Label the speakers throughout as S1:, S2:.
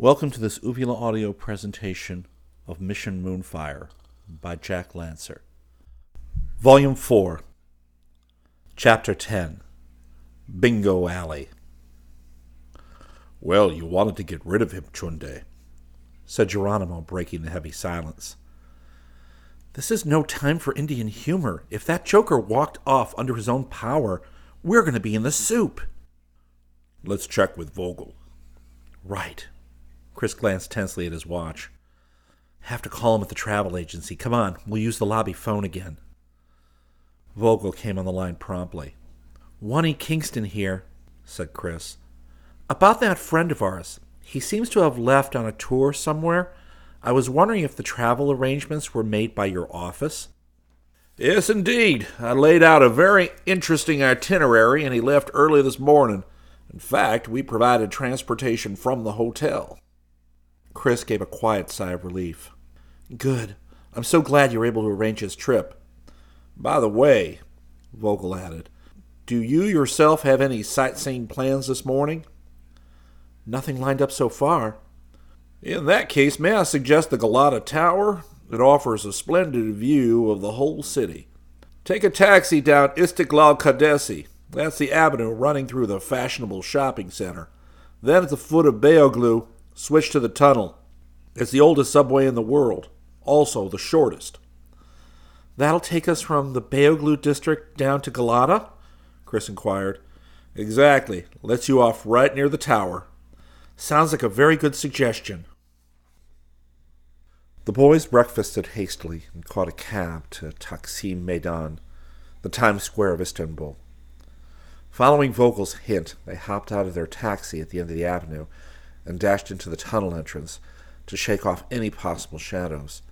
S1: Welcome to this Uvula audio presentation of Mission Moonfire by Jack Lancer. Volume 4, Chapter 10 Bingo Alley. Well, you wanted to get rid of him, Chunde, said Geronimo, breaking the heavy silence. This is no time for Indian humor. If that joker walked off under his own power, we're going to be in the soup. Let's check with Vogel. Right. Chris glanced tensely at his watch. Have to call him at the travel agency. Come on, we'll use the lobby phone again. Vogel came on the line promptly. Wani Kingston here, said Chris. About that friend of ours. He seems to have left on a tour somewhere. I was wondering if the travel arrangements were made by your office. Yes, indeed. I laid out a very interesting itinerary, and he left early this morning. In fact, we provided transportation from the hotel. Chris gave a quiet sigh of relief. Good. I'm so glad you were able to arrange his trip. By the way, Vogel added, do you yourself have any sightseeing plans this morning? Nothing lined up so far. In that case, may I suggest the Galata Tower? It offers a splendid view of the whole city. Take a taxi down Istiklal Kadesi. That's the avenue running through the fashionable shopping center. Then at the foot of Beyoglu, switch to the tunnel. It's the oldest subway in the world, also the shortest. That'll take us from the Beyoglu district down to Galata? Chris inquired. Exactly. Lets you off right near the tower. Sounds like a very good suggestion. The boys breakfasted hastily and caught a cab to Taksim Meydan, the Times Square of Istanbul. Following Vogel's hint, they hopped out of their taxi at the end of the avenue and dashed into the tunnel entrance to shake off any possible shadows.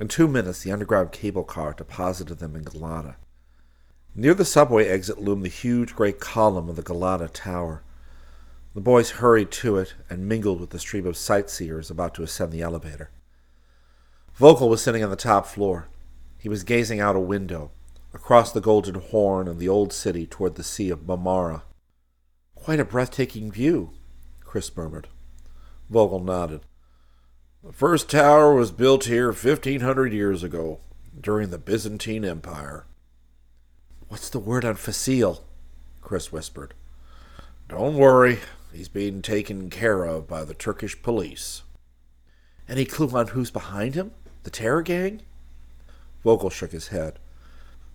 S1: In two minutes, the underground cable car deposited them in Galata. Near the subway exit loomed the huge gray column of the Galata Tower. The boys hurried to it and mingled with the stream of sightseers about to ascend the elevator. Vogel was sitting on the top floor. He was gazing out a window, across the Golden Horn and the old city toward the Sea of Marmara. Quite a breathtaking view, Chris murmured. Vogel nodded. The first tower was built here fifteen hundred years ago, during the Byzantine Empire. What's the word on Facile? Chris whispered. Don't worry, he's being taken care of by the Turkish police. Any clue on who's behind him? The terror gang? Vogel shook his head.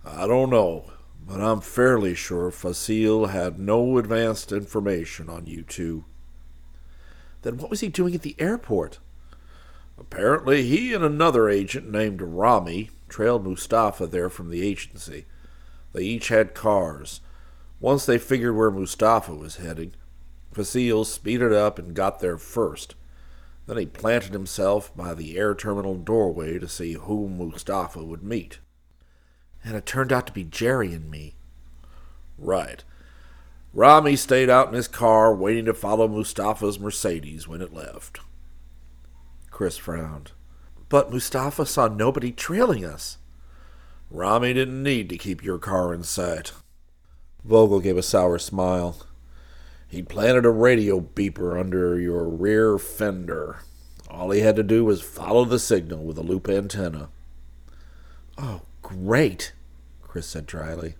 S1: I don't know, but I'm fairly sure Facile had no advanced information on you two. Then what was he doing at the airport? Apparently, he and another agent named Rami trailed Mustafa there from the agency. They each had cars. Once they figured where Mustafa was heading, Facile speeded up and got there first. Then he planted himself by the air terminal doorway to see whom Mustafa would meet. And it turned out to be Jerry and me. Right. Rami stayed out in his car waiting to follow Mustafa's Mercedes when it left. Chris frowned. But Mustafa saw nobody trailing us. Rami didn't need to keep your car in sight. Vogel gave a sour smile. He planted a radio beeper under your rear fender. All he had to do was follow the signal with a loop antenna. Oh, great, Chris said dryly.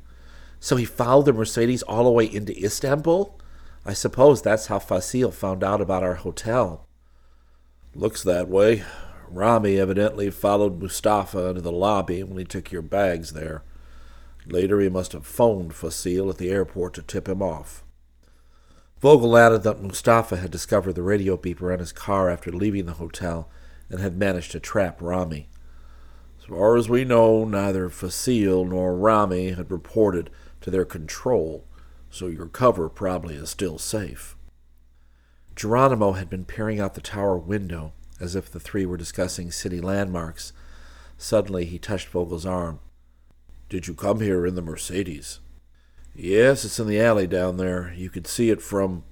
S1: So he followed the Mercedes all the way into Istanbul? I suppose that's how Facile found out about our hotel. Looks that way. Rami evidently followed Mustafa into the lobby when he took your bags there. Later, he must have phoned Facile at the airport to tip him off. Vogel added that Mustafa had discovered the radio beeper on his car after leaving the hotel and had managed to trap Rami. As far as we know, neither Facile nor Rami had reported to their control, so your cover probably is still safe. Geronimo had been peering out the tower window as if the three were discussing city landmarks. Suddenly he touched Vogel's arm. Did you come here in the Mercedes? Yes, it's in the alley down there. You could see it from.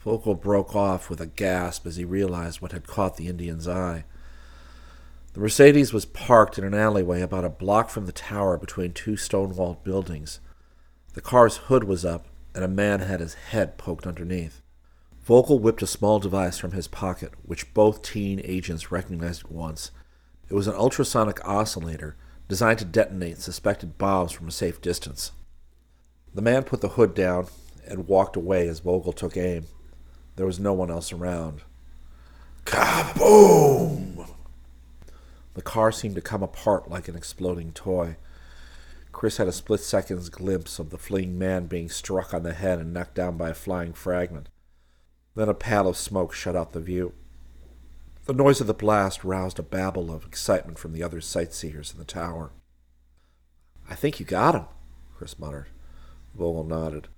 S1: Vogel broke off with a gasp as he realized what had caught the Indian's eye. The Mercedes was parked in an alleyway about a block from the tower between two stone walled buildings. The car's hood was up, and a man had his head poked underneath. Vogel whipped a small device from his pocket, which both teen agents recognized at once. It was an ultrasonic oscillator designed to detonate suspected bombs from a safe distance. The man put the hood down and walked away as Vogel took aim. There was no one else around. Kaboom! The car seemed to come apart like an exploding toy. Chris had a split second's glimpse of the fleeing man being struck on the head and knocked down by a flying fragment. Then a pall of smoke shut out the view. The noise of the blast roused a babble of excitement from the other sightseers in the tower. I think you got him, Chris muttered. Vogel nodded.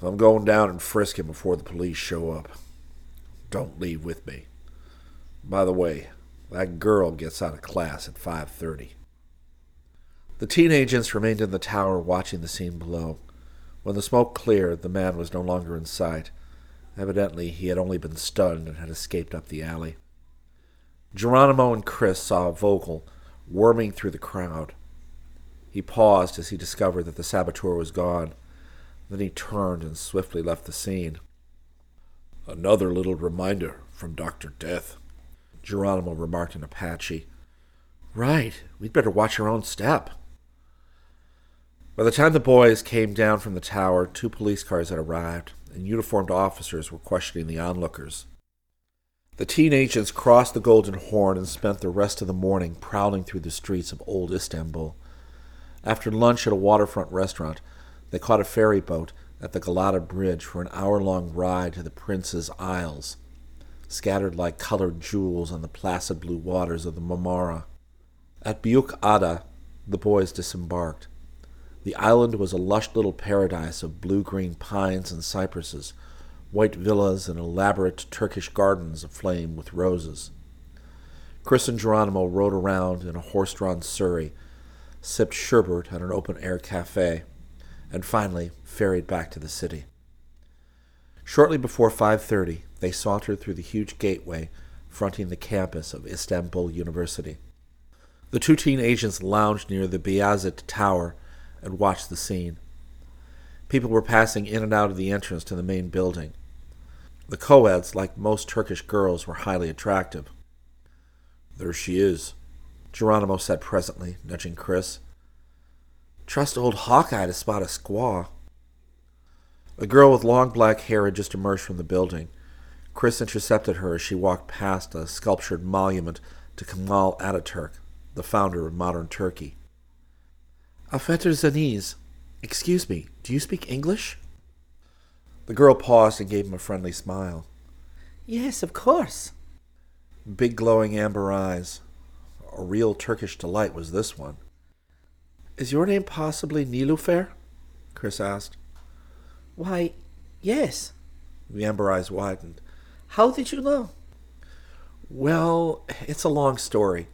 S1: I'm going down and frisk him before the police show up. Don't leave with me. By the way, that girl gets out of class at 5:30. The teen agents remained in the tower watching the scene below. When the smoke cleared, the man was no longer in sight. Evidently, he had only been stunned and had escaped up the alley. Geronimo and Chris saw Vogel worming through the crowd. He paused as he discovered that the saboteur was gone. Then he turned and swiftly left the scene. Another little reminder from Dr. Death, Geronimo remarked in Apache. Right, we'd better watch our own step. By the time the boys came down from the tower, two police cars had arrived and uniformed officers were questioning the onlookers. The teen agents crossed the Golden Horn and spent the rest of the morning prowling through the streets of old Istanbul. After lunch at a waterfront restaurant, they caught a ferry boat at the Galata Bridge for an hour long ride to the Prince's Isles, scattered like colored jewels on the placid blue waters of the Marmara. At Büyük Ada, the boys disembarked. The island was a lush little paradise of blue green pines and cypresses, white villas, and elaborate Turkish gardens aflame with roses. Chris and Geronimo rode around in a horse drawn surrey, sipped sherbet at an open air cafe, and finally ferried back to the city. Shortly before 5:30, they sauntered through the huge gateway fronting the campus of Istanbul University. The two teen agents lounged near the Beyazıt Tower and watched the scene. People were passing in and out of the entrance to the main building. The co-eds, like most Turkish girls, were highly attractive. There she is, Geronimo said presently, nudging Chris. Trust old Hawkeye to spot a squaw. A girl with long black hair had just emerged from the building. Chris intercepted her as she walked past a sculptured monument to Kemal Ataturk, the founder of modern Turkey. Affedersiniz. Excuse me, do you speak English? The girl paused and gave him a friendly smile.
S2: Yes, of course.
S1: Big glowing amber eyes. A real Turkish delight was this one. Is your name possibly Nilufer? Chris asked.
S2: Why, yes.
S1: The amber eyes widened.
S2: How did you know?
S1: Well, it's a long story.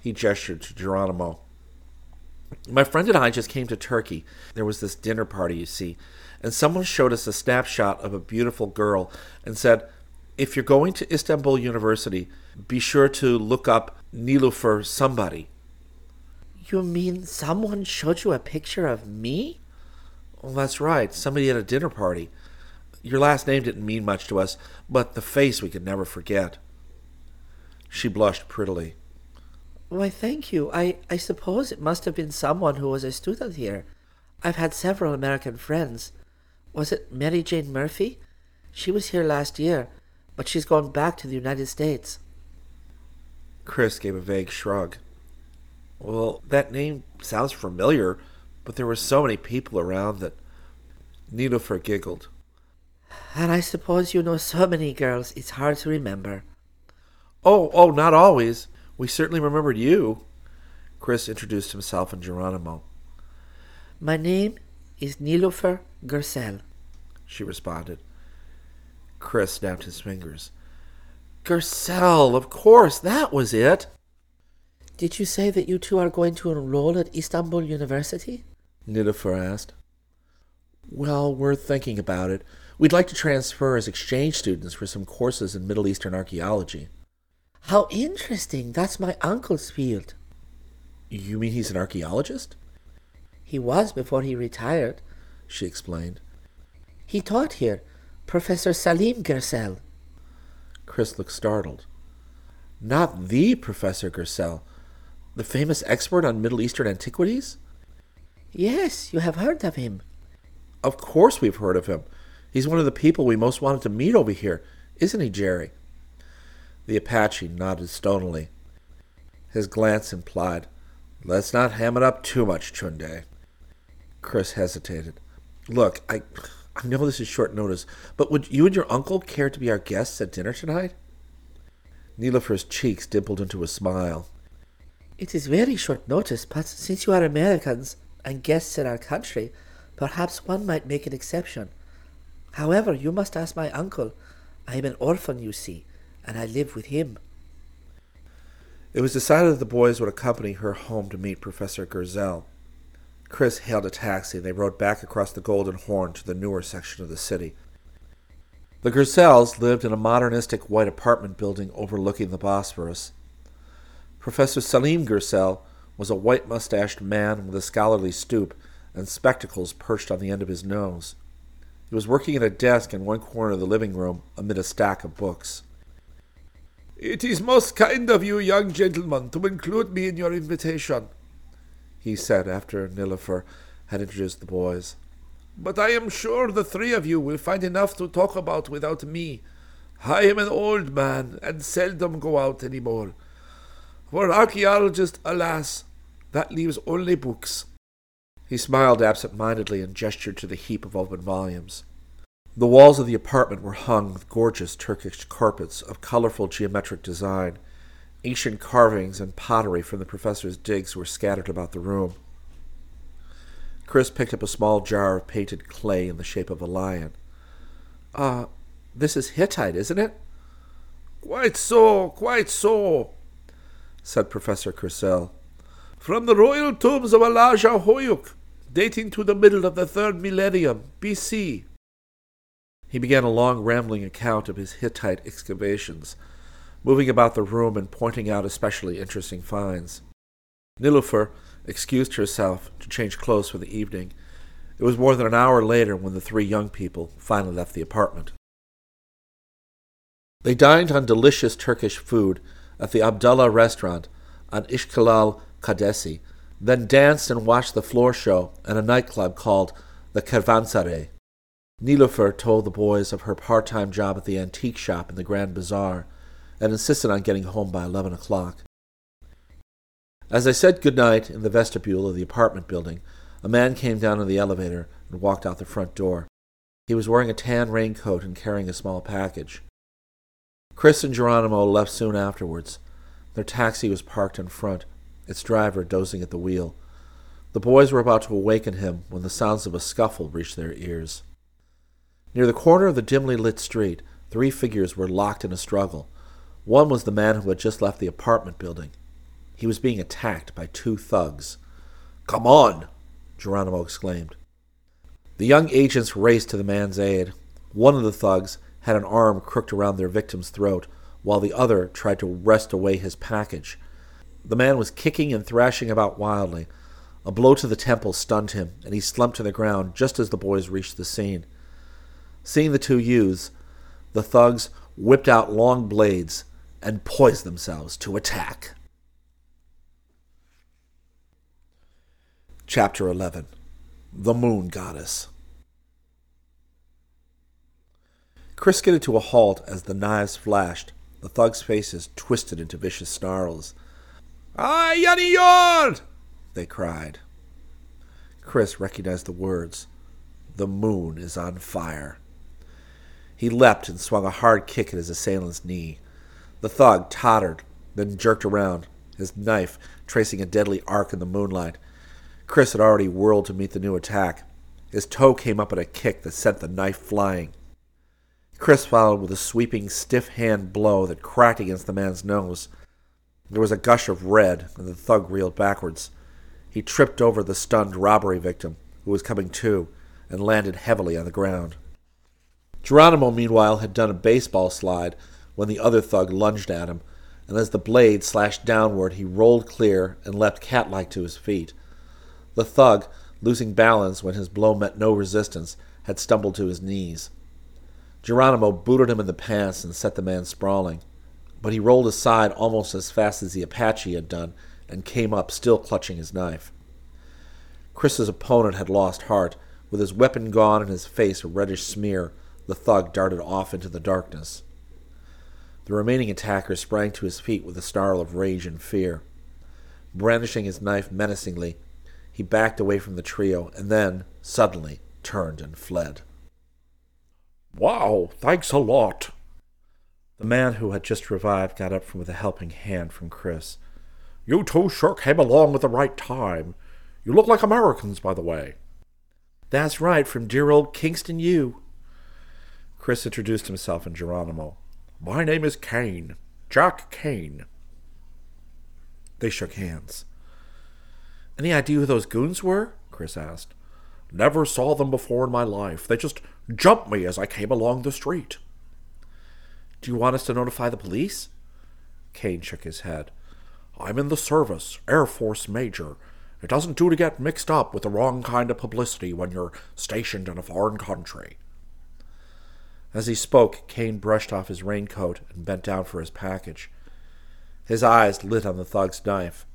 S1: He gestured to Geronimo. My friend and I just came to Turkey. There was this dinner party, you see, and someone showed us a snapshot of a beautiful girl and said, if you're going to Istanbul University, be sure to look up Nilufer somebody.
S2: You mean someone showed you a picture of me?
S1: Well, that's right. Somebody at a dinner party. Your last name didn't mean much to us, but the face we could never forget. She blushed prettily.
S2: Why, thank you. I, I suppose it must have been someone who was a student here. I've had several American friends. Was it Mary Jane Murphy? She was here last year, but she's gone back to the United States.
S1: Chris gave a vague shrug. Well, that name sounds familiar, but there were so many people around that. Nilufer giggled.
S2: And I suppose you know so many girls, it's hard to remember.
S1: Oh, oh, not always. We certainly remembered you. Chris introduced himself and Geronimo.
S2: My name is Nilufer Gersel,
S1: she responded. Chris snapped his fingers. Gersel, of course, that was it.
S2: Did you say that you two are going to enroll at Istanbul University?
S1: Nilofer asked. Well, we're thinking about it. We'd like to transfer as exchange students for some courses in Middle Eastern archaeology.
S2: How interesting. That's my uncle's field.
S1: You mean he's an archaeologist?
S2: He was before he retired.
S1: She explained.
S2: He taught here. Professor Salim Gersel.
S1: Chris looked startled. Not the Professor Gersel, the famous expert on Middle Eastern antiquities?
S2: Yes, you have heard of him.
S1: Of course we've heard of him. He's one of the people we most wanted to meet over here, isn't he, Jerry? The Apache nodded stonily. His glance implied, Let's not ham it up too much, Chunde. Chris hesitated. Look, I I know this is short notice, but would you and your uncle care to be our guests at dinner tonight? Nilofer's cheeks dimpled into a smile.
S2: It is very short notice, but since you are Americans and guests in our country, perhaps one might make an exception. However, you must ask my uncle. I am an orphan, you see, and I live with him.
S1: It was decided that the boys would accompany her home to meet Professor Gersel. Chris hailed a taxi and they rode back across the Golden Horn to the newer section of the city. The Gersels lived in a modernistic white apartment building overlooking the Bosphorus. Professor Salim Gersel was a white mustached man with a scholarly stoop and spectacles perched on the end of his nose. He was working at a desk in one corner of the living room amid a stack of books. It is most kind of you, young gentlemen, to include me in your invitation, he said after Nilofer had introduced the boys. But I am sure the three of you will find enough to talk about without me. I am an old man and seldom go out any more. For archaeologists, alas, that leaves only books. He smiled absent mindedly and gestured to the heap of open volumes. The walls of the apartment were hung with gorgeous Turkish carpets of colorful geometric design Ancient carvings and pottery from the professor's digs were scattered about the room. Chris picked up a small jar of painted clay in the shape of a lion. Ah, uh, this is Hittite, isn't it? Quite so, quite so, said Professor Gersel. From the royal tombs of Alaca Hoyuk, dating to the middle of the third millennium BC. He began a long rambling account of his Hittite excavations moving about the room and pointing out especially interesting finds. Nilofer excused herself to change clothes for the evening. It was more than an hour later when the three young people finally left the apartment. They dined on delicious Turkish food at the Abdullah restaurant on Ishkilal Kadesi, then danced and watched the floor show at a nightclub called the Kervansaray. Nilofer told the boys of her part-time job at the antique shop in the Grand Bazaar and insisted on getting home by 11 o'clock. As I said good night in the vestibule of the apartment building, a man came down in the elevator and walked out the front door. He was wearing a tan raincoat and carrying a small package. Chris and Geronimo left soon afterwards. Their taxi was parked in front, its driver dozing at the wheel. The boys were about to awaken him when the sounds of a scuffle reached their ears. Near the corner of the dimly lit street, three figures were locked in a struggle. One was the man who had just left the apartment building. He was being attacked by two thugs. Come on! Geronimo exclaimed. The young agents raced to the man's aid. One of the thugs had an arm crooked around their victim's throat, while the other tried to wrest away his package. The man was kicking and thrashing about wildly. A blow to the temple stunned him, and he slumped to the ground just as the boys reached the scene. Seeing the two youths, the thugs whipped out long blades and poised themselves to attack. Chapter 11 The Moon Goddess Chris skidded to a halt as the knives flashed. The thugs' faces twisted into vicious snarls. Ah, Yanni Yord! they cried. Chris recognized the words. The moon is on fire. He leapt and swung a hard kick at his assailant's knee. The thug tottered, then jerked around, his knife tracing a deadly arc in the moonlight. Chris had already whirled to meet the new attack. His toe came up at a kick that sent the knife flying. Chris followed with a sweeping, stiff hand blow that cracked against the man's nose. There was a gush of red, and the thug reeled backwards. He tripped over the stunned robbery victim, who was coming to, and landed heavily on the ground. Geronimo, meanwhile, had done a baseball slide when the other thug lunged at him, and as the blade slashed downward, he rolled clear and leapt cat-like to his feet. The thug, losing balance when his blow met no resistance, had stumbled to his knees. Geronimo booted him in the pants and set the man sprawling, but he rolled aside almost as fast as the Apache had done and came up, still clutching his knife. Chris's opponent had lost heart. With his weapon gone and his face a reddish smear, the thug darted off into the darkness. The remaining attacker sprang to his feet with a snarl of rage and fear. Brandishing his knife menacingly, he backed away from the trio and then, suddenly, turned and fled.
S3: Wow, thanks a lot.
S1: The man who had just revived got up with a helping hand from Chris.
S3: You two sure came along at the right time. You look like Americans, by the way.
S1: That's right, from dear old Kingston U. Chris introduced himself and Geronimo.
S3: My name is Kane. Jack Kane.
S1: They shook hands. Any idea who those goons were? Chris asked.
S3: Never saw them before in my life. They just jumped me as I came along the street.
S1: Do you want us to notify the police? Kane shook his head.
S3: I'm in the service, Air Force Major. It doesn't do to get mixed up with the wrong kind of publicity when you're stationed in a foreign country.
S1: As he spoke, Kane brushed off his raincoat and bent down for his package. His eyes lit on the thug's knife.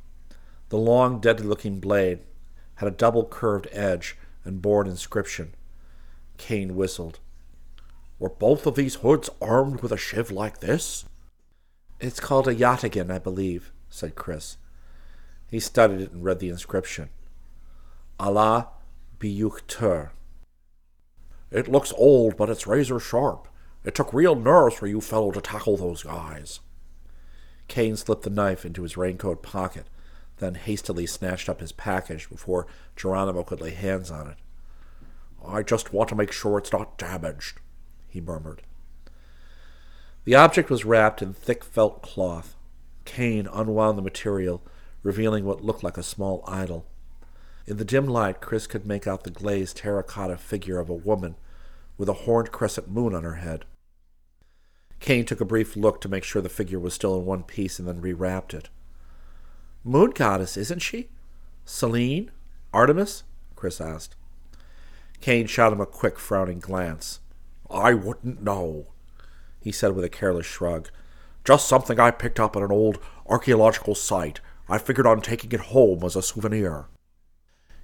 S1: The long, deadly looking blade had a double curved edge and bore an inscription. Kane whistled.
S3: Were both of these hoods armed with a shiv like this?
S1: It's called a yataghan, I believe, said Chris. He studied it and read the inscription. Allah Biyuktur.
S3: It looks old, but it's razor sharp. It took real nerves for you fellow to tackle those guys.
S1: Kane slipped the knife into his raincoat pocket, then hastily snatched up his package before Geronimo could lay hands on it.
S3: I just want to make sure it's not damaged, he murmured.
S1: The object was wrapped in thick felt cloth. Kane unwound the material, revealing what looked like a small idol. In the dim light, Chris could make out the glazed terracotta figure of a woman with a horned crescent moon on her head. Kane took a brief look to make sure the figure was still in one piece and then rewrapped it. Moon goddess, isn't she? Selene? Artemis? Chris asked. Kane shot him a quick, frowning glance.
S3: I wouldn't know, he said with a careless shrug. Just something I picked up at an old archaeological site. I figured on taking it home as a souvenir.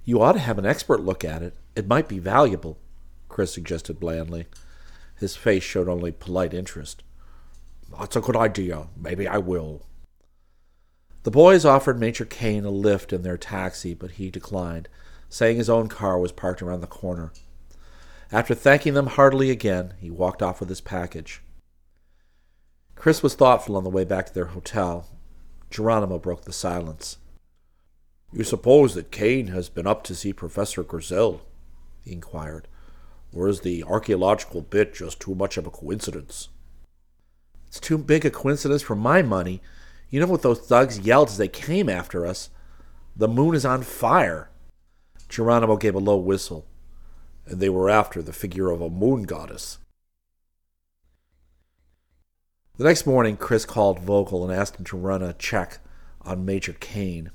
S1: You ought to have an expert look at it. It might be valuable, Chris suggested blandly. His face showed only polite interest.
S3: That's a good idea. Maybe I will.
S1: The boys offered Major Kane a lift in their taxi, but he declined, saying his own car was parked around the corner. After thanking them heartily again, he walked off with his package. Chris was thoughtful on the way back to their hotel. Geronimo broke the silence.
S3: You suppose that Kane has been up to see Professor Gersel? he inquired. Or is the archaeological bit just too much of a coincidence?
S1: It's too big a coincidence for my money. You know what those thugs yelled as they came after us? The moon is on fire. Geronimo gave a low whistle.
S3: And they were after the figure of a moon goddess.
S1: The next morning, Chris called Vogel and asked him to run a check on Major Kane.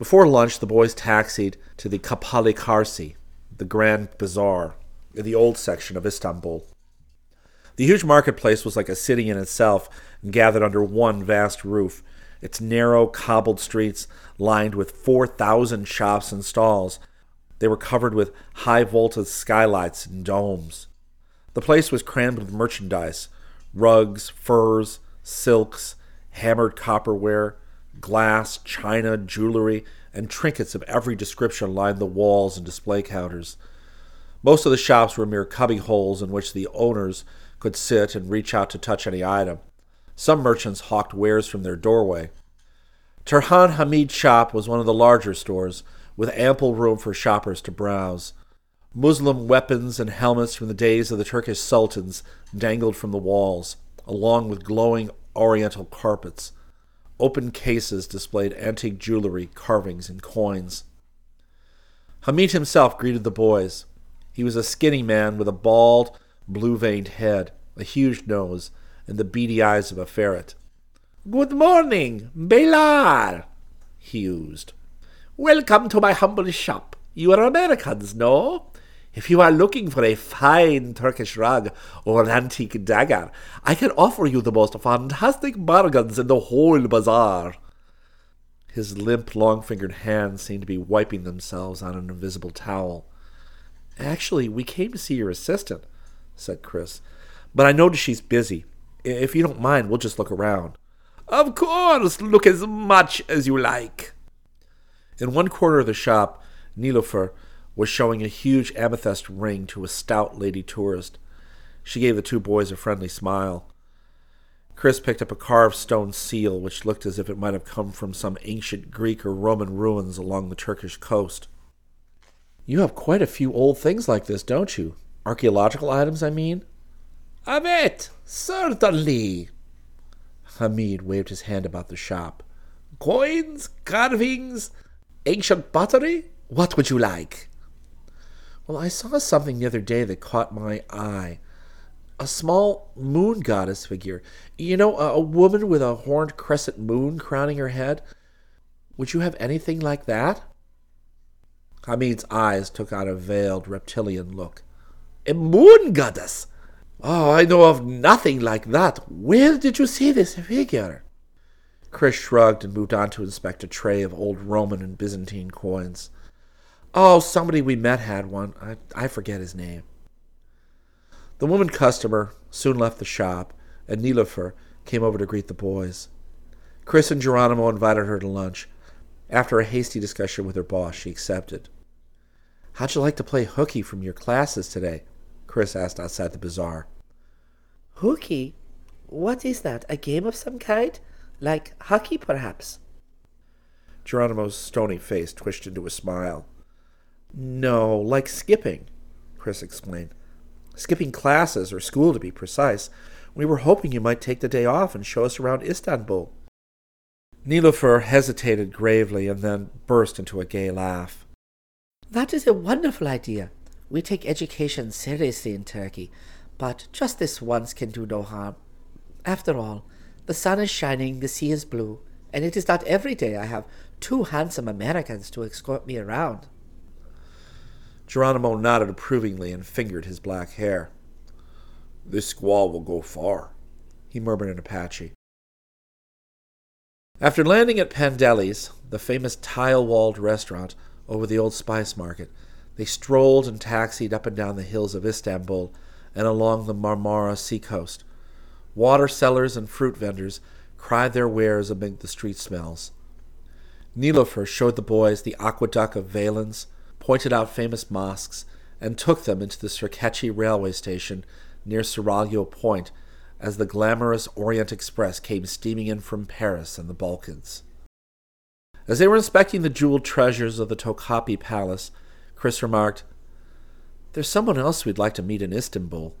S1: Before lunch, the boys taxied to the Kapalı Çarşı, the Grand Bazaar, in the old section of Istanbul. The huge marketplace was like a city in itself, gathered under one vast roof, its narrow, cobbled streets lined with 4,000 shops and stalls. They were covered with high vaulted skylights and domes. The place was crammed with merchandise rugs, furs, silks, hammered copperware, glass, china, jewelry, and trinkets of every description lined the walls and display counters. Most of the shops were mere cubby holes in which the owners could sit and reach out to touch any item. Some merchants hawked wares from their doorway. Turhan Hamid's shop was one of the larger stores, with ample room for shoppers to browse. Muslim weapons and helmets from the days of the Turkish sultans dangled from the walls, along with glowing oriental carpets. Open cases displayed antique jewelry, carvings, and coins. Hamid himself greeted the boys. He was a skinny man with a bald, blue veined head, a huge nose, and the beady eyes of a ferret. Good morning, Beyler, he oozed. Welcome to my humble shop. You are Americans, no? If you are looking for a fine Turkish rug or an antique dagger, I can offer you the most fantastic bargains in the whole bazaar. His limp, long fingered hands seemed to be wiping themselves on an invisible towel. Actually, we came to see your assistant, said Chris. But I notice she's busy. If you don't mind, we'll just look around. Of course, look as much as you like. In one corner of the shop, Nilofer was showing a huge amethyst ring to a stout lady tourist. She gave the two boys a friendly smile. Chris picked up a carved stone seal which looked as if it might have come from some ancient Greek or Roman ruins along the Turkish coast. You have quite a few old things like this, don't you? Archaeological items, I mean?
S4: A bit, certainly.
S1: Hamid waved his hand about the shop.
S4: Coins, carvings, ancient pottery? What would you like?
S1: Well, I saw something the other day that caught my eye. A small moon goddess figure. You know, a, a woman with a horned crescent moon crowning her head. Would you have anything like that? Hamid's eyes took on a veiled reptilian look.
S4: A moon goddess? Oh, I know of nothing like that. Where did you see this figure?
S1: Chris shrugged and moved on to inspect a tray of old Roman and Byzantine coins. Oh, somebody we met had one. I, I forget his name. The woman customer soon left the shop, and Nilofer came over to greet the boys. Chris and Geronimo invited her to lunch. After a hasty discussion with her boss, she accepted. How'd you like to play hooky from your classes today? Chris asked outside the bazaar.
S2: Hooky? What is that? A game of some kind? Like hockey, perhaps?
S1: Geronimo's stony face twitched into a smile. No, like skipping, Chris explained. Skipping classes, or school to be precise. We were hoping you might take the day off and show us around Istanbul. Nilofer hesitated gravely and then burst into a gay laugh.
S2: That is a wonderful idea. We take education seriously in Turkey, but just this once can do no harm. After all, the sun is shining, the sea is blue, and it is not every day I have two handsome Americans to escort me around.
S1: Geronimo nodded approvingly and fingered his black hair.
S3: This squaw will go far,
S1: he murmured in Apache. After landing at Pandeli's, the famous tile walled restaurant over the old spice market, they strolled and taxied up and down the hills of Istanbul and along the Marmara seacoast. Water sellers and fruit vendors cried their wares amid the street smells. Nilofer showed the boys the aqueduct of Valens, pointed out famous mosques, and took them into the Sirkeci railway station near Seraglio Point as the glamorous Orient Express came steaming in from Paris and the Balkans. As they were inspecting the jeweled treasures of the Topkapi Palace, Chris remarked, There's someone else we'd like to meet in Istanbul.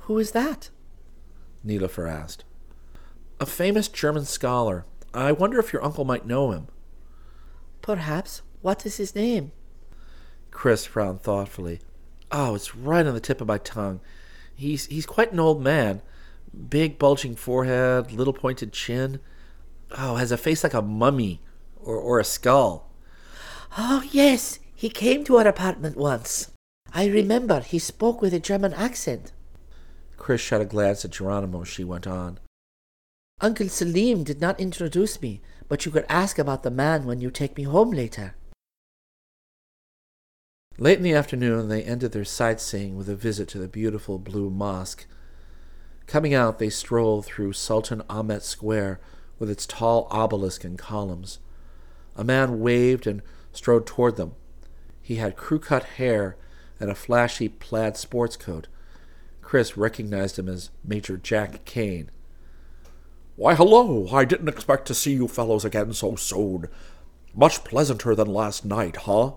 S2: Who is that?
S1: Nilofer asked. A famous German scholar. I wonder if your uncle might know him.
S2: Perhaps. What is his name?
S1: Chris frowned thoughtfully. Oh, it's right on the tip of my tongue. He's he's quite an old man. Big bulging forehead, little pointed chin. Oh, has a face like a mummy or, or a skull.
S2: Oh, yes. He came to our apartment once. I remember he spoke with a German accent.
S1: Chris shot a glance at Geronimo as she went on.
S2: Uncle Selim did not introduce me, but you could ask about the man when you take me home later.
S1: Late in the afternoon, they ended their sightseeing with a visit to the beautiful blue mosque. Coming out, they strolled through Sultan Ahmet Square with its tall obelisk and columns. A man waved and strode toward them. He had crew cut hair and a flashy plaid sports coat. Chris recognized him as Major Jack Kane.
S3: Why, hello! I didn't expect to see you fellows again so soon. Much pleasanter than last night, huh?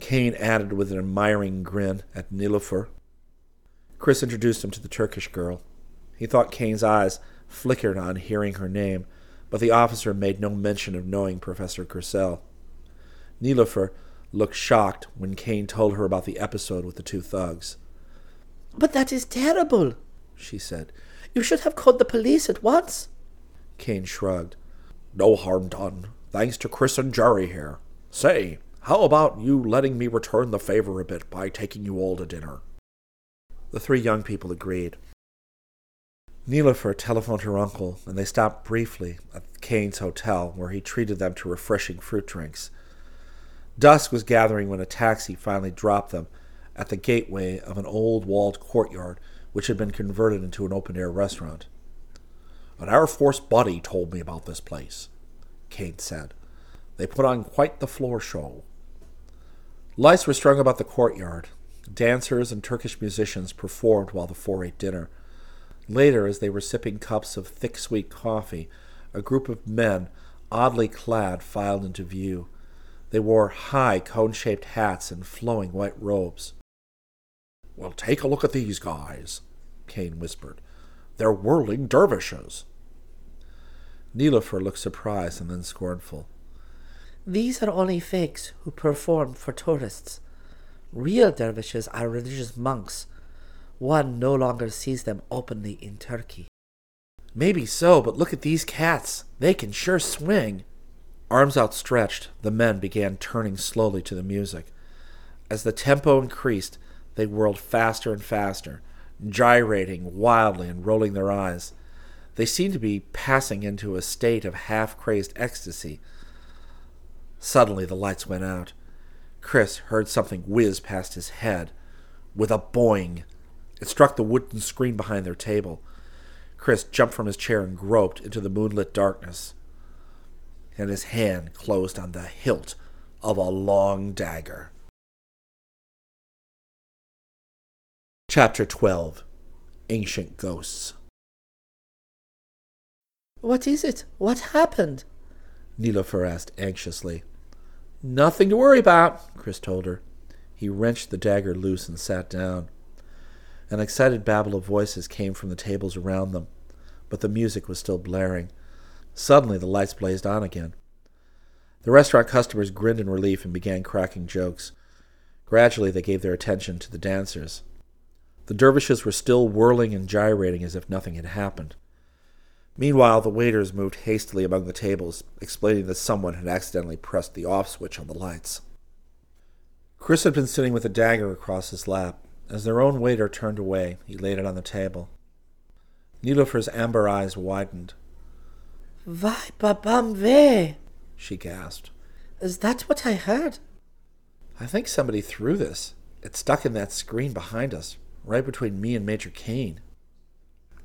S1: Kane added with an admiring grin at Nilofer. Chris introduced him to the Turkish girl. He thought Kane's eyes flickered on hearing her name, but the officer made no mention of knowing Professor Gersel. Nilofer looked shocked when Kane told her about the episode with the two thugs.
S2: But that is terrible,
S1: She said.
S2: You should have called the police at once.
S1: Kane shrugged. No harm done, thanks to Chris and Jerry here. Say, how about you letting me return the favor a bit by taking you all to dinner? The three young people agreed. Nilofer telephoned her uncle, and they stopped briefly at Kane's hotel, where he treated them to refreshing fruit drinks. Dusk was gathering when a taxi finally dropped them at the gateway of an old walled courtyard which had been converted into an open air restaurant. An Air Force buddy told me about this place, Kane said. They put on quite the floor show. Lights were strung about the courtyard. Dancers and Turkish musicians performed while the four ate dinner. Later, as they were sipping cups of thick, sweet coffee, a group of men, oddly clad, filed into view. They wore high, cone shaped hats and flowing white robes. Well, take a look at these guys, Kane whispered. They're whirling dervishes. Nilofer looked surprised and then scornful.
S2: These are only fakes who perform for tourists. Real dervishes are religious monks. One no longer sees them openly in Turkey.
S1: Maybe so, but look at these cats. They can sure swing. Arms outstretched, the men began turning slowly to the music. As the tempo increased, they whirled faster and faster, gyrating wildly and rolling their eyes. They seemed to be passing into a state of half crazed ecstasy. Suddenly the lights went out. Chris heard something whiz past his head. With a boing, it struck the wooden screen behind their table. Chris jumped from his chair and groped into the moonlit darkness. And his hand closed on the hilt of a long dagger. Chapter 12 Ancient Ghosts
S2: What is it? What happened?
S1: Nilofer asked anxiously. Nothing to worry about, Chris told her. He wrenched the dagger loose and sat down. An excited babble of voices came from the tables around them, but the music was still blaring. Suddenly the lights blazed on again. The restaurant customers grinned in relief and began cracking jokes. Gradually they gave their attention to the dancers. The dervishes were still whirling and gyrating as if nothing had happened. Meanwhile, the waiters moved hastily among the tables, explaining that someone had accidentally pressed the off switch on the lights. Chris had been sitting with a dagger across his lap. As their own waiter turned away, he laid it on the table. Nilofer's amber eyes widened.
S2: Vai babam ve!
S1: She gasped.
S2: Is that what I heard?
S1: I think somebody threw this. It stuck in that screen behind us, right between me and Major Kane.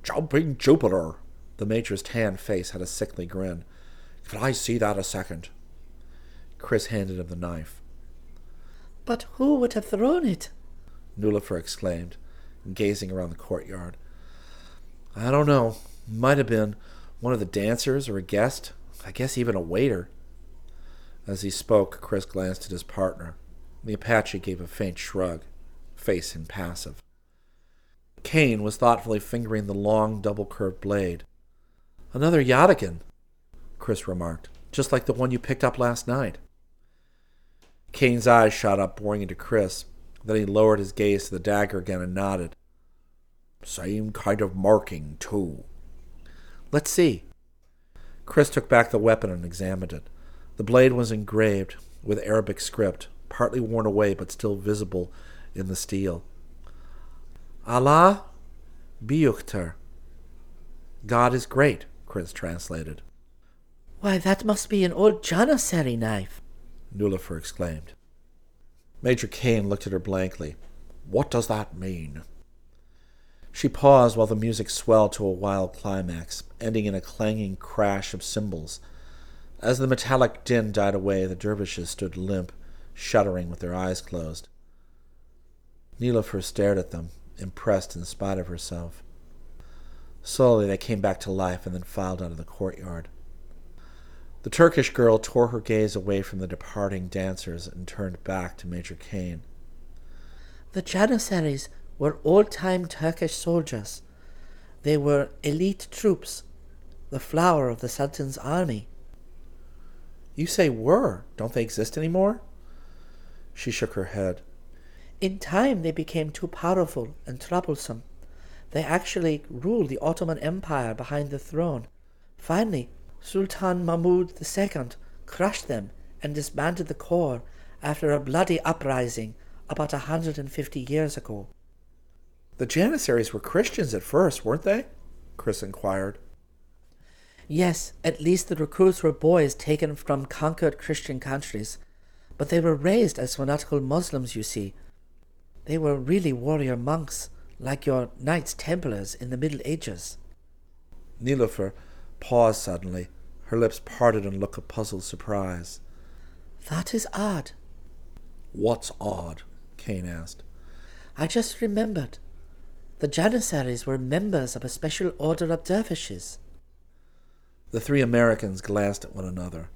S1: Jumping Jupiter! The Major's tanned face had a sickly grin. Could I see that a second? Chris handed him the knife.
S2: But who would have thrown it?
S1: Nilufer exclaimed, gazing around the courtyard. I don't know. Might have been one of the dancers or a guest. I guess even a waiter. As he spoke, Chris glanced at his partner. The Apache gave a faint shrug, face impassive. Kane was thoughtfully fingering the long, double curved blade. Another Yataghan, Chris remarked, just like the one you picked up last night. Kane's eyes shot up, boring into Chris. Then he lowered his gaze to the dagger again and nodded. Same kind of marking, too. Let's see. Chris took back the weapon and examined it. The blade was engraved with Arabic script, partly worn away but still visible in the steel. Allah Biyukhtar. God is great, Chris translated.
S2: Why, that must be an old Janissary knife.
S1: Nilufer exclaimed. Major Kane looked at her blankly. What does that mean? She paused while the music swelled to a wild climax, ending in a clanging crash of cymbals. As the metallic din died away, the dervishes stood limp, shuddering with their eyes closed. Nilufer stared at them, impressed in spite of herself. Slowly they came back to life and then filed out of the courtyard. The Turkish girl tore her gaze away from the departing dancers and turned back to Major Kane.
S2: The Janissaries were old-time Turkish soldiers. They were elite troops, the flower of the Sultan's army.
S1: You say were. Don't they exist anymore? She shook her head.
S2: In time, they became too powerful and troublesome. They actually ruled the Ottoman Empire behind the throne. Finally, Sultan Mahmud II crushed them and disbanded the corps after a bloody uprising about a 150 years ago.
S1: The Janissaries were Christians at first, weren't they? Chris inquired.
S2: Yes, at least the recruits were boys taken from conquered Christian countries, but they were raised as fanatical Muslims, you see. They were really warrior monks, like your Knights Templars in the Middle Ages.
S1: Nilufer paused suddenly, her lips parted in a look of puzzled surprise.
S2: That is odd.
S1: What's odd? Kane asked.
S2: I just remembered. The Janissaries were members of a special order of dervishes.
S1: The three Americans glanced at one another.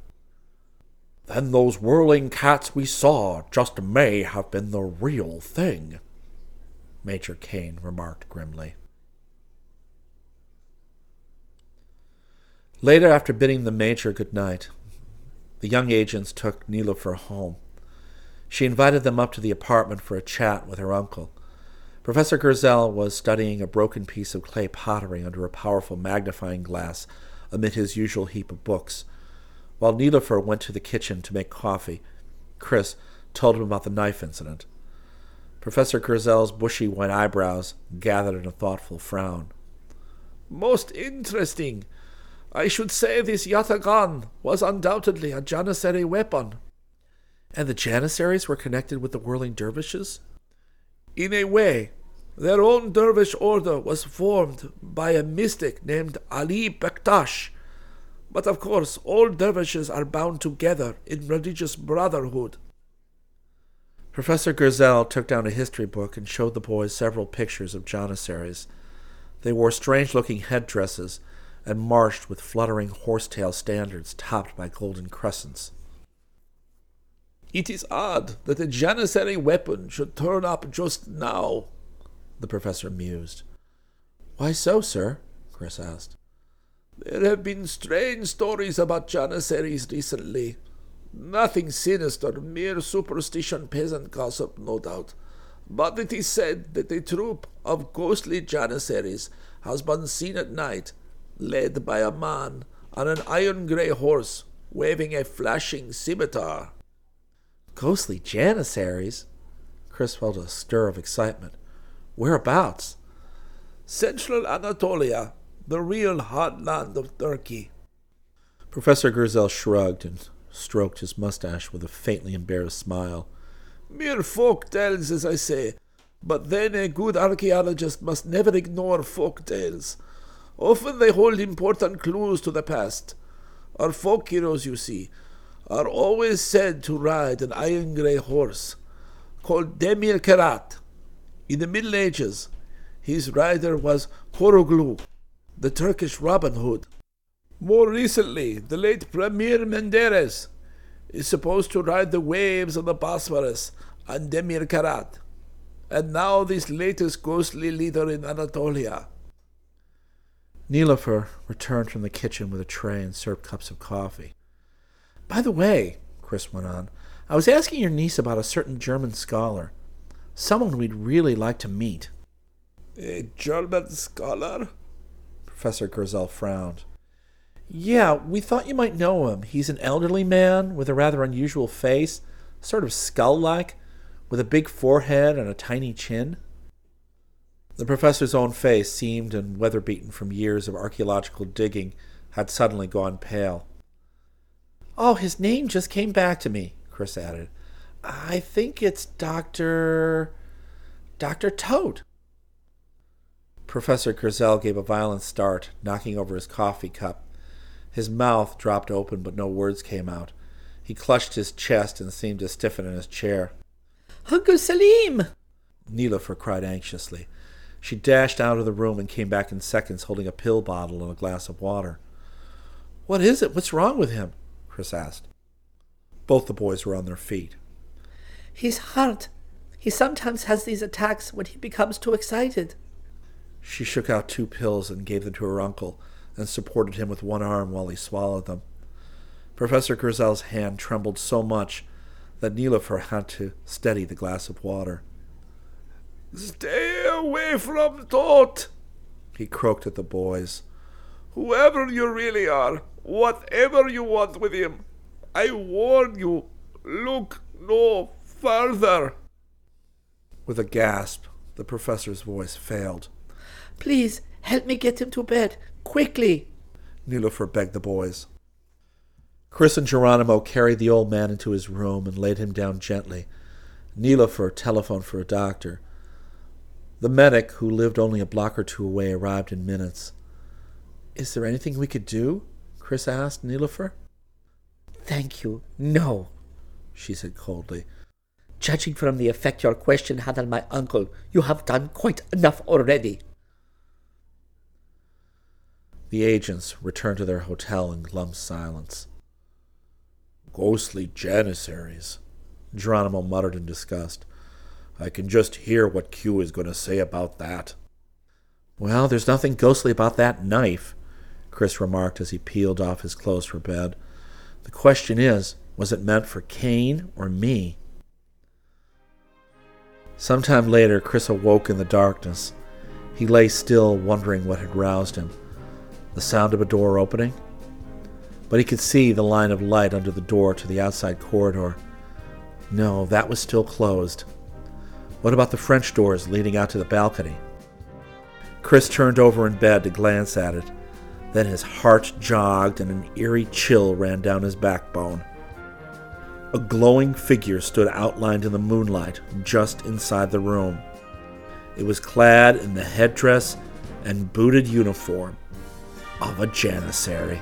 S1: Then those whirling cats we saw just may have been the real thing, Major Kane remarked grimly. Later, after bidding the Major good night, the young agents took Nilufer home. She invited them up to the apartment for a chat with her uncle. Professor Gersel was studying a broken piece of clay pottery under a powerful magnifying glass amid his usual heap of books. While Nilufer went to the kitchen to make coffee, Chris told him about the knife incident. Professor Gersel's bushy white eyebrows gathered in a thoughtful frown.
S4: Most interesting. I should say this yataghan was undoubtedly a Janissary weapon.
S1: And the Janissaries were connected with the whirling dervishes?
S4: In a way, their own dervish order was formed by a mystic named Ali Bektash. But of course, all dervishes are bound together in religious brotherhood.
S1: Professor Gersel took down a history book and showed the boys several pictures of Janissaries. They wore strange looking headdresses and marched with fluttering horsetail standards topped by golden crescents.
S4: It is odd that a Janissary weapon should turn up just now, the professor mused.
S1: Why so, sir? Chris asked.
S4: There have been strange stories about Janissaries recently. Nothing sinister, mere superstition, peasant gossip, no doubt. But it is said that a troop of ghostly Janissaries has been seen at night led by a man on an iron grey horse, waving a flashing scimitar.
S1: Ghostly Janissaries? Chris felt a stir of excitement. Whereabouts?
S4: Central Anatolia, the real heartland of Turkey.
S1: Professor Gersel shrugged and stroked his mustache with a faintly embarrassed smile.
S4: Mere folk tales, as I say, but then a good archaeologist must never ignore folk tales. Often they hold important clues to the past. Our folk heroes, you see, are always said to ride an iron grey horse called Demir Karat. In the Middle Ages, his rider was Horoglu, the Turkish Robin Hood. More recently, the late Premier Menderes is supposed to ride the waves of the Bosphorus on Demir Karat. And now this latest ghostly leader in Anatolia.
S1: Nilufer returned from the kitchen with a tray and served cups of coffee. By the way, Chris went on, I was asking your niece about a certain German scholar. Someone we'd really like to meet.
S4: A German scholar?
S1: Professor Gersel frowned. Yeah, we thought you might know him. He's an elderly man with a rather unusual face, sort of skull like, with a big forehead and a tiny chin. The professor's own face, seamed and weather beaten from years of archaeological digging, had suddenly gone pale. Oh, his name just came back to me, Chris added. I think it's Dr. Dr. Toad. Professor Gersel gave a violent start, knocking over his coffee cup. His mouth dropped open, but no words came out. He clutched his chest and seemed to stiffen in his chair.
S2: Uncle Salim!
S1: Nilufer cried anxiously. She dashed out of the room and came back in seconds holding a pill bottle and a glass of water. What is it? What's wrong with him? Chris asked. Both the boys were on their feet.
S2: He's hurt. He sometimes has these attacks when he becomes too excited.
S1: She shook out two pills and gave them to her uncle and supported him with one arm while he swallowed them. Professor Gersel's hand trembled so much that Nilufer had to steady the glass of water.
S4: Stay away from Tot,
S1: He croaked at the boys.
S4: whoever you really are, whatever you want with him. I warn you, look no further.
S1: With a gasp, the professor's voice failed.
S2: Please, help me get him to bed. Quickly.
S1: Nilufer begged the boys. Chris and Geronimo carried the old man into his room and laid him down gently. Nilufer telephoned for a doctor. The medic, who lived only a block or two away, arrived in minutes. Is there anything we could do? Chris asked Nilufer.
S2: Thank you. No.
S1: She said coldly.
S2: Judging from the effect your question had on my uncle, you have done quite enough already.
S1: The agents returned to their hotel in glum silence. Ghostly janissaries, Geronimo muttered in disgust. I can just hear what Q is going to say about that. Well, there's nothing ghostly about that knife, Chris remarked as he peeled off his clothes for bed. The question is, was it meant for Kane or me? Sometime later, Chris awoke in the darkness. He lay still, wondering what had roused him. The sound of a door opening? But he could see the line of light under the door to the outside corridor. No, that was still closed. What about the French doors leading out to the balcony? Chris turned over in bed to glance at it. Then his heart jogged and an eerie chill ran down his backbone. A glowing figure stood outlined in the moonlight just inside the room. It was clad in the headdress and booted uniform of a janissary.